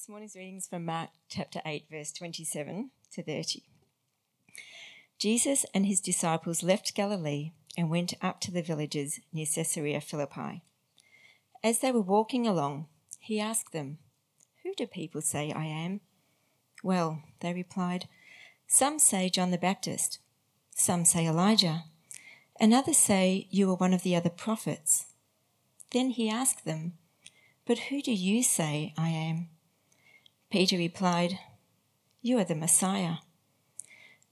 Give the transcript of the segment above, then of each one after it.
This morning's readings from Mark chapter 8, verse 27 to 30. Jesus and his disciples left Galilee and went up to the villages near Caesarea Philippi. As they were walking along, he asked them, Who do people say I am? Well, they replied, Some say John the Baptist, some say Elijah, and others say you are one of the other prophets. Then he asked them, But who do you say I am? Peter replied, You are the Messiah.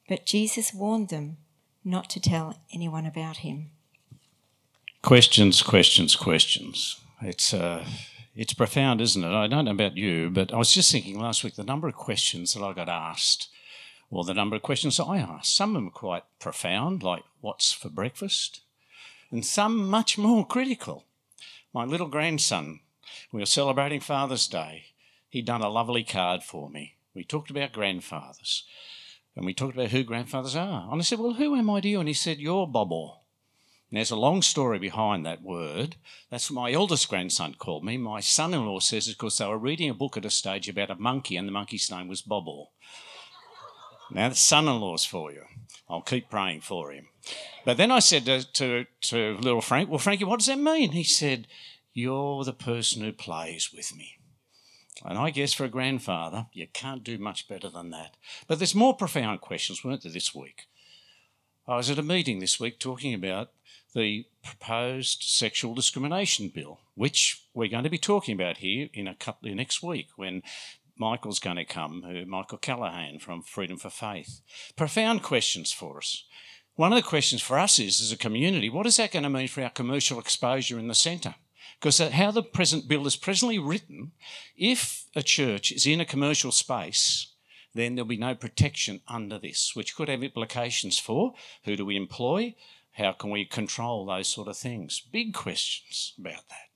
But Jesus warned them not to tell anyone about him. Questions, questions, questions. It's, uh, it's profound, isn't it? I don't know about you, but I was just thinking last week the number of questions that I got asked, or the number of questions that I asked. Some of them are quite profound, like what's for breakfast, and some much more critical. My little grandson, we were celebrating Father's Day. He'd done a lovely card for me. We talked about grandfathers, and we talked about who grandfathers are. And I said, Well, who am I to you? And he said, You're Bobble. And there's a long story behind that word. That's what my eldest grandson called me. My son in law says of course, they were reading a book at a stage about a monkey, and the monkey's name was Bobble. Now, that's son in law's for you. I'll keep praying for him. But then I said to, to, to little Frank, Well, Frankie, what does that mean? He said, You're the person who plays with me. And I guess for a grandfather, you can't do much better than that. But there's more profound questions, weren't there, this week? I was at a meeting this week talking about the proposed sexual discrimination bill, which we're going to be talking about here in a couple next week when Michael's going to come, Michael Kellahan from Freedom for Faith. Profound questions for us. One of the questions for us is, as a community, what is that going to mean for our commercial exposure in the centre? Because uh, how the present bill is presently written, if a church is in a commercial space, then there'll be no protection under this, which could have implications for who do we employ, how can we control those sort of things. Big questions about that.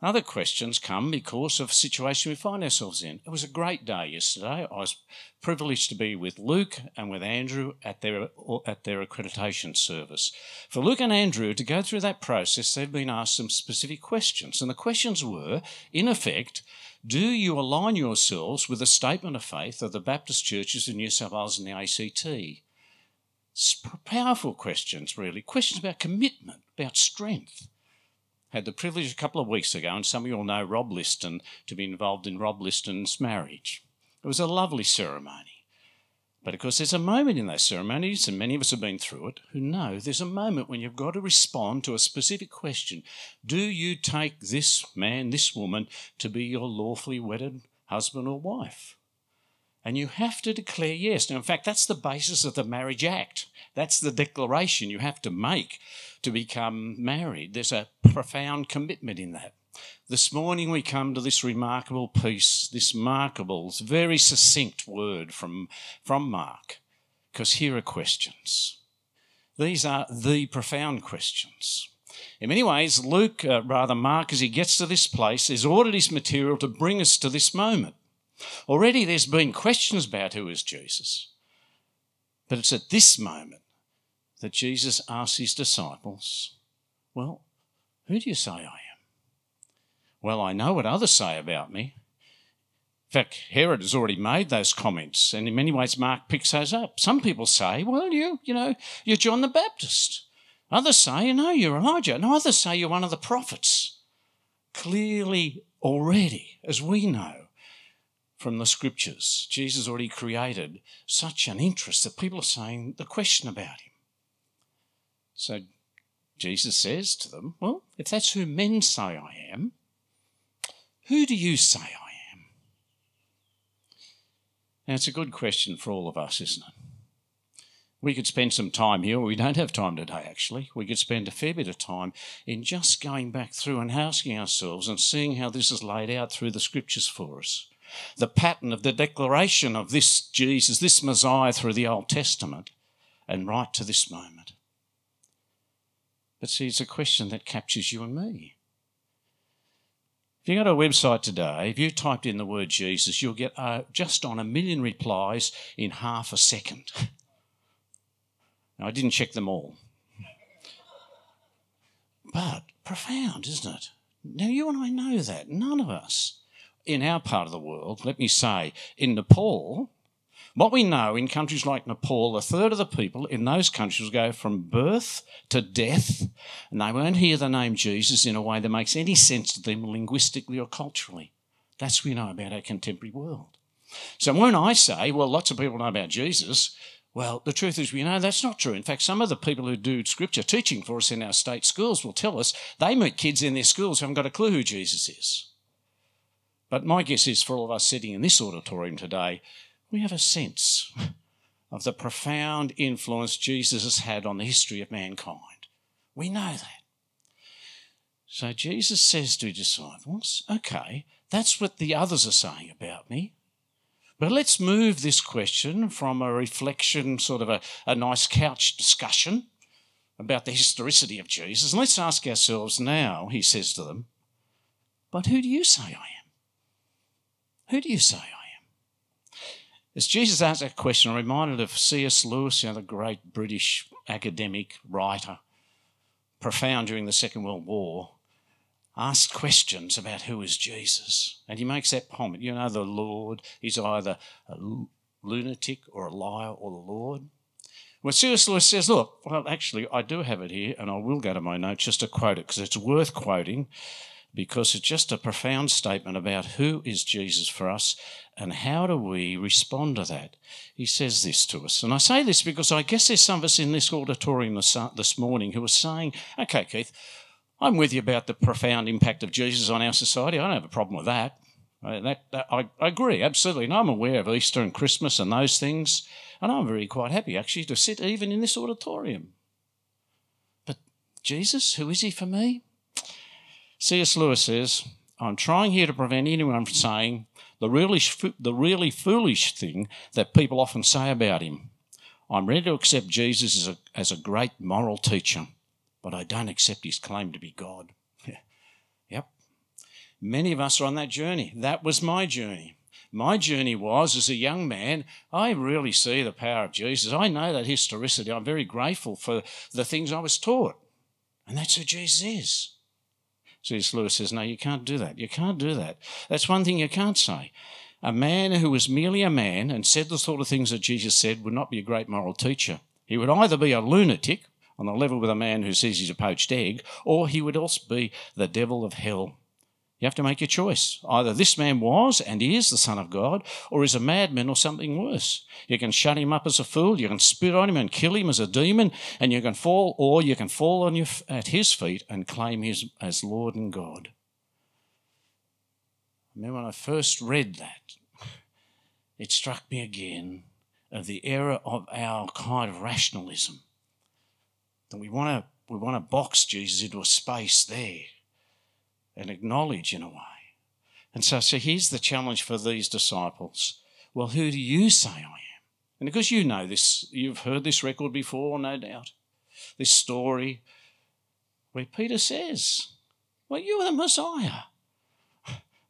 Other questions come because of the situation we find ourselves in. It was a great day yesterday. I was privileged to be with Luke and with Andrew at their, at their accreditation service. For Luke and Andrew to go through that process, they've been asked some specific questions. And the questions were, in effect, do you align yourselves with the statement of faith of the Baptist churches in New South Wales and the ACT? It's powerful questions, really. Questions about commitment, about strength had the privilege a couple of weeks ago, and some of you all know Rob Liston, to be involved in Rob Liston's marriage. It was a lovely ceremony. But of course, there's a moment in those ceremonies, and many of us have been through it, who know there's a moment when you've got to respond to a specific question Do you take this man, this woman, to be your lawfully wedded husband or wife? And you have to declare yes. Now, in fact, that's the basis of the Marriage Act. That's the declaration you have to make to become married. There's a profound commitment in that. This morning we come to this remarkable piece, this remarkable, very succinct word from, from Mark, because here are questions. These are the profound questions. In many ways, Luke, uh, rather Mark, as he gets to this place, has ordered his material to bring us to this moment. Already there's been questions about who is Jesus. But it's at this moment that Jesus asks his disciples, Well, who do you say I am? Well, I know what others say about me. In fact, Herod has already made those comments, and in many ways, Mark picks those up. Some people say, Well, you, you know, you're John the Baptist. Others say, No, you're Elijah. And others say you're one of the prophets. Clearly, already, as we know, from the scriptures. Jesus already created such an interest that people are saying the question about him. So Jesus says to them, Well, if that's who men say I am, who do you say I am? Now, it's a good question for all of us, isn't it? We could spend some time here. We don't have time today, actually. We could spend a fair bit of time in just going back through and asking ourselves and seeing how this is laid out through the scriptures for us the pattern of the declaration of this Jesus, this Messiah through the Old Testament, and right to this moment. But see, it's a question that captures you and me. If you go to a website today, if you typed in the word Jesus, you'll get uh, just on a million replies in half a second. now, I didn't check them all. But profound, isn't it? Now, you and I know that. None of us in our part of the world, let me say, in Nepal, what we know in countries like Nepal, a third of the people in those countries go from birth to death, and they won't hear the name Jesus in a way that makes any sense to them linguistically or culturally. That's what we know about our contemporary world. So when I say, well, lots of people know about Jesus, well, the truth is, we know that's not true. In fact, some of the people who do scripture teaching for us in our state schools will tell us they meet kids in their schools who haven't got a clue who Jesus is. But my guess is for all of us sitting in this auditorium today, we have a sense of the profound influence Jesus has had on the history of mankind. We know that. So Jesus says to his disciples, okay, that's what the others are saying about me. But let's move this question from a reflection, sort of a, a nice couch discussion about the historicity of Jesus, and let's ask ourselves now, he says to them, but who do you say I am? Who do you say I am? As Jesus asked that question, I'm reminded of C.S. Lewis, you know, the great British academic writer, profound during the Second World War, asked questions about who is Jesus. And he makes that comment, you know, the Lord is either a lunatic or a liar or the Lord. Well, C.S. Lewis says, look, well, actually, I do have it here, and I will go to my notes just to quote it because it's worth quoting because it's just a profound statement about who is Jesus for us and how do we respond to that. He says this to us. And I say this because I guess there's some of us in this auditorium this, morning who are saying, okay, Keith, I'm with you about the profound impact of Jesus on our society. I don't have a problem with that. I, that, that I, I, agree, absolutely. And I'm aware of Easter and Christmas and those things. And I'm very quite happy actually to sit even in this auditorium. But Jesus, who is he for me? C.S. Lewis says, I'm trying here to prevent anyone from saying the really, the really foolish thing that people often say about him. I'm ready to accept Jesus as a, as a great moral teacher, but I don't accept his claim to be God. yep. Many of us are on that journey. That was my journey. My journey was as a young man, I really see the power of Jesus. I know that historicity. I'm very grateful for the things I was taught. And that's who Jesus is. C.S. Lewis says, No, you can't do that. You can't do that. That's one thing you can't say. A man who was merely a man and said the sort of things that Jesus said would not be a great moral teacher. He would either be a lunatic on the level with a man who says he's a poached egg, or he would also be the devil of hell. You have to make your choice. Either this man was and is the Son of God, or is a madman or something worse. You can shut him up as a fool, you can spit on him and kill him as a demon, and you can fall, or you can fall on your, at his feet and claim him as Lord and God. I remember when I first read that, it struck me again of the error of our kind of rationalism. That we want to we want to box Jesus into a space there and acknowledge in a way. And so, so here's the challenge for these disciples. Well, who do you say I am? And because you know this, you've heard this record before, no doubt. This story where Peter says, Well, you are the Messiah.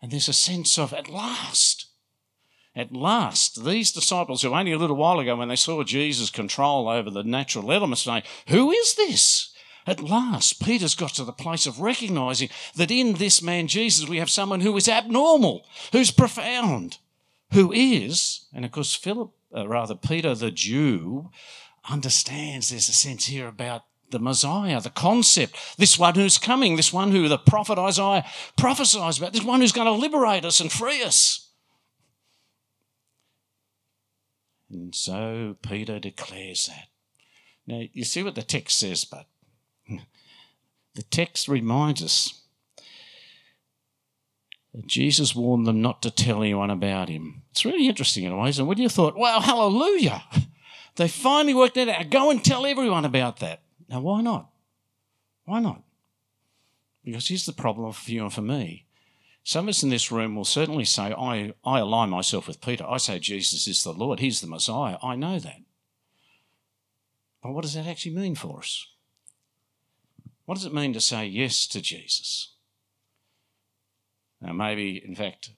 And there's a sense of, at last, at last, these disciples who only a little while ago, when they saw Jesus' control over the natural elements, saying, Who is this? At last, Peter's got to the place of recognizing that in this man Jesus, we have someone who is abnormal, who's profound, who is, and of course, Philip, uh, rather Peter the Jew, understands there's a sense here about the Messiah, the concept, this one who's coming, this one who the prophet Isaiah prophesies about, this one who's going to liberate us and free us. And so Peter declares that. Now, you see what the text says, but the text reminds us that Jesus warned them not to tell anyone about him. It's really interesting in a ways. And when you thought, wow, hallelujah, they finally worked it out. Go and tell everyone about that. Now, why not? Why not? Because here's the problem for you and for me. Some of us in this room will certainly say, I, I align myself with Peter. I say Jesus is the Lord. He's the Messiah. I know that. But what does that actually mean for us? What does it mean to say yes to Jesus? Now, maybe, in fact,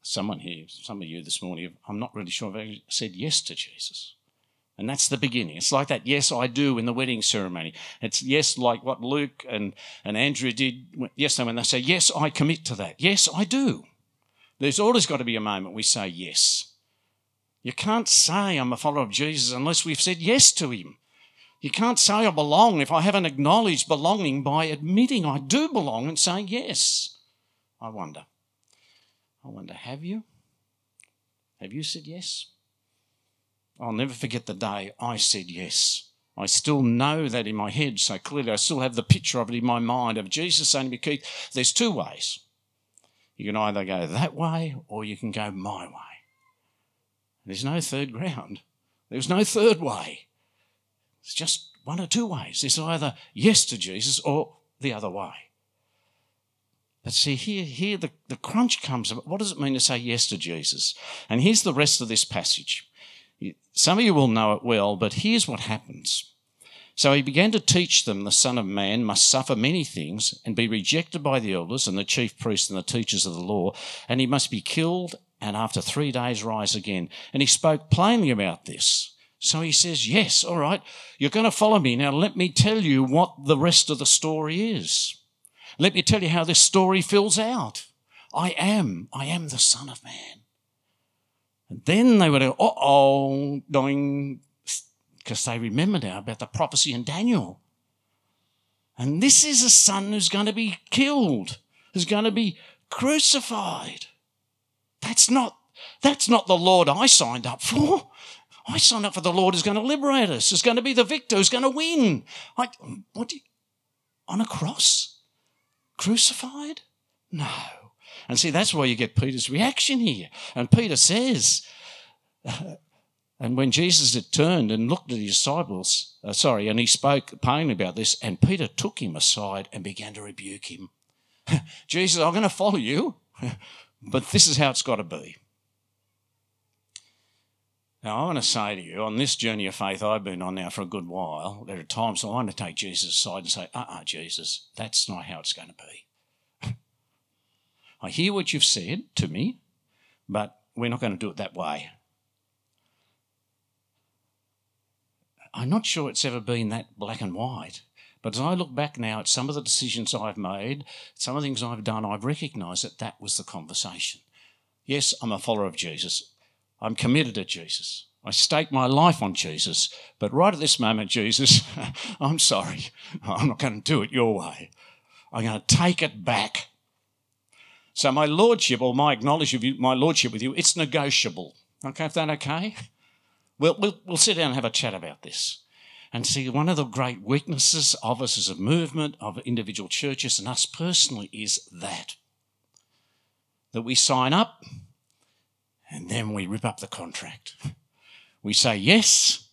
someone here, some of you this morning, I'm not really sure I said yes to Jesus. And that's the beginning. It's like that yes, I do in the wedding ceremony. It's yes, like what Luke and, and Andrew did yesterday when they say, yes, I commit to that. Yes, I do. There's always got to be a moment we say yes. You can't say I'm a follower of Jesus unless we've said yes to him. You can't say I belong if I haven't acknowledged belonging by admitting I do belong and saying yes. I wonder. I wonder, have you? Have you said yes? I'll never forget the day I said yes. I still know that in my head so clearly. I still have the picture of it in my mind of Jesus saying to me, Keith, there's two ways. You can either go that way or you can go my way. There's no third ground. There's no third way. It's just one or two ways. It's either yes to Jesus or the other way. But see, here, here the, the crunch comes. What does it mean to say yes to Jesus? And here's the rest of this passage. Some of you will know it well, but here's what happens. So he began to teach them the Son of Man must suffer many things and be rejected by the elders and the chief priests and the teachers of the law, and he must be killed and after three days rise again. And he spoke plainly about this. So he says, Yes, all right, you're going to follow me. Now let me tell you what the rest of the story is. Let me tell you how this story fills out. I am, I am the Son of Man. And then they would go, uh oh, going, because they remember now about the prophecy in Daniel. And this is a son who's going to be killed, who's going to be crucified. That's not, that's not the Lord I signed up for. I signed up for the Lord who's going to liberate us, who's going to be the victor, who's going to win. I, what you, on a cross? Crucified? No. And see, that's why you get Peter's reaction here. And Peter says, and when Jesus had turned and looked at his disciples, uh, sorry, and he spoke plainly about this, and Peter took him aside and began to rebuke him. Jesus, I'm going to follow you, but this is how it's got to be. Now, I want to say to you, on this journey of faith I've been on now for a good while, there are times I want to take Jesus aside and say, uh uh-uh, uh Jesus, that's not how it's going to be. I hear what you've said to me, but we're not going to do it that way. I'm not sure it's ever been that black and white. But as I look back now at some of the decisions I've made, some of the things I've done, I've recognised that that was the conversation. Yes, I'm a follower of Jesus. I'm committed to Jesus. I stake my life on Jesus. But right at this moment, Jesus, I'm sorry. I'm not going to do it your way. I'm going to take it back. So my lordship or my acknowledgement of you, my lordship with you, it's negotiable. Okay, is that okay? We'll, we'll, we'll sit down and have a chat about this and see one of the great weaknesses of us as a movement, of individual churches, and us personally is that. That we sign up and then we rip up the contract. We say yes,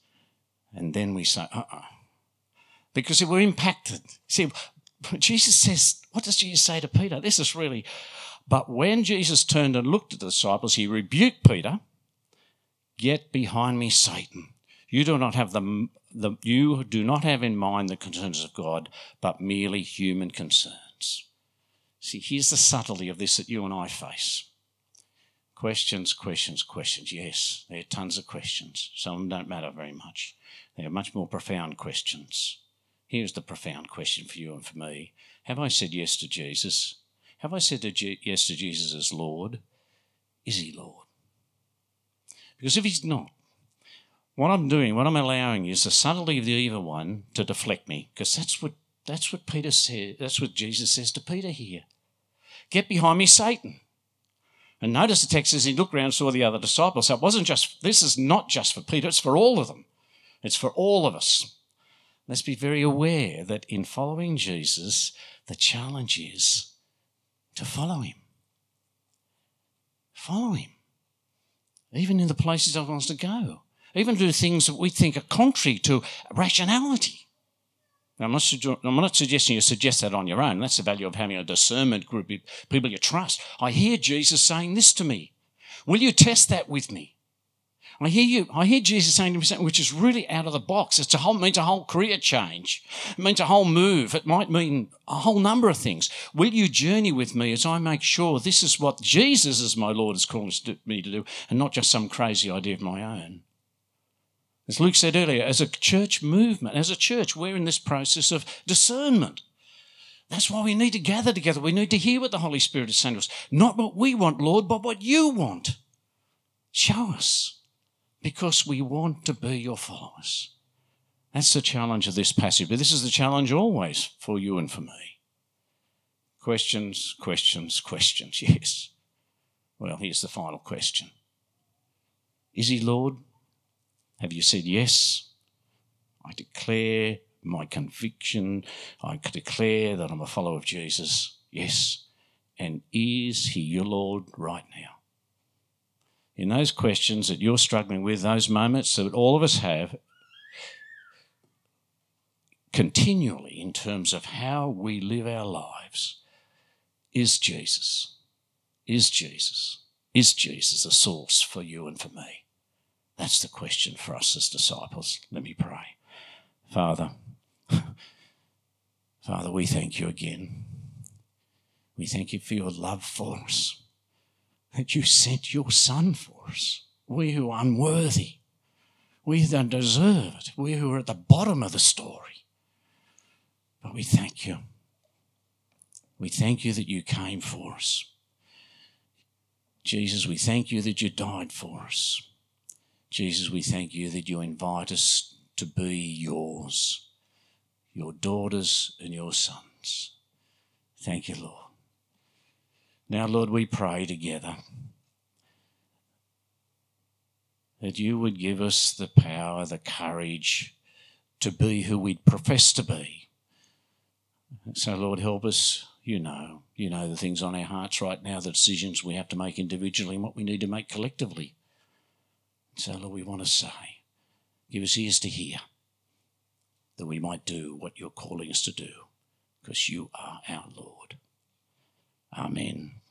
and then we say uh uh-uh. uh Because we're impacted. See, Jesus says, what does Jesus say to Peter? This is really, but when Jesus turned and looked at the disciples, he rebuked Peter Get behind me, Satan. You do not have the, the you do not have in mind the concerns of God, but merely human concerns. See, here's the subtlety of this that you and I face. Questions, questions, questions. Yes, there are tons of questions. Some of them don't matter very much. They are much more profound questions. Here's the profound question for you and for me Have I said yes to Jesus? Have I said yes to Jesus as Lord? Is he Lord? Because if he's not, what I'm doing, what I'm allowing is the subtlety of the evil one to deflect me. Because that's what that's what Peter said. That's what Jesus says to Peter here. Get behind me, Satan. And notice the text says he looked around and saw the other disciples. So it wasn't just this is not just for Peter, it's for all of them. It's for all of us. Let's be very aware that in following Jesus, the challenge is to follow him. Follow him even in the places I want to go, even do things that we think are contrary to rationality. Now, I'm, not I'm not suggesting you suggest that on your own. That's the value of having a discernment group of people you trust. I hear Jesus saying this to me. Will you test that with me? I hear you. I hear Jesus saying to me something which is really out of the box. It's a whole means a whole career change. It means a whole move. It might mean a whole number of things. Will you journey with me as I make sure this is what Jesus, as my Lord, is calling me to do, and not just some crazy idea of my own? As Luke said earlier, as a church movement, as a church, we're in this process of discernment. That's why we need to gather together. We need to hear what the Holy Spirit is saying to us. Not what we want, Lord, but what you want. Show us because we want to be your followers. That's the challenge of this passage, but this is the challenge always for you and for me. Questions, questions, questions, yes. Well, here's the final question Is he Lord? Have you said yes? I declare my conviction. I declare that I'm a follower of Jesus. Yes. And is he your Lord right now? In those questions that you're struggling with, those moments that all of us have continually in terms of how we live our lives, is Jesus. Is Jesus. Is Jesus a source for you and for me? That's the question for us as disciples. Let me pray. Father, Father, we thank you again. We thank you for your love for us, that you sent your Son for us. We who are unworthy, we who don't deserve it, we who are at the bottom of the story. But we thank you. We thank you that you came for us. Jesus, we thank you that you died for us. Jesus, we thank you that you invite us to be yours, your daughters and your sons. Thank you, Lord. Now, Lord, we pray together that you would give us the power, the courage to be who we profess to be. So, Lord, help us. You know, you know the things on our hearts right now, the decisions we have to make individually and what we need to make collectively. So, Lord, we want to say, give us ears to hear that we might do what you're calling us to do because you are our Lord. Amen.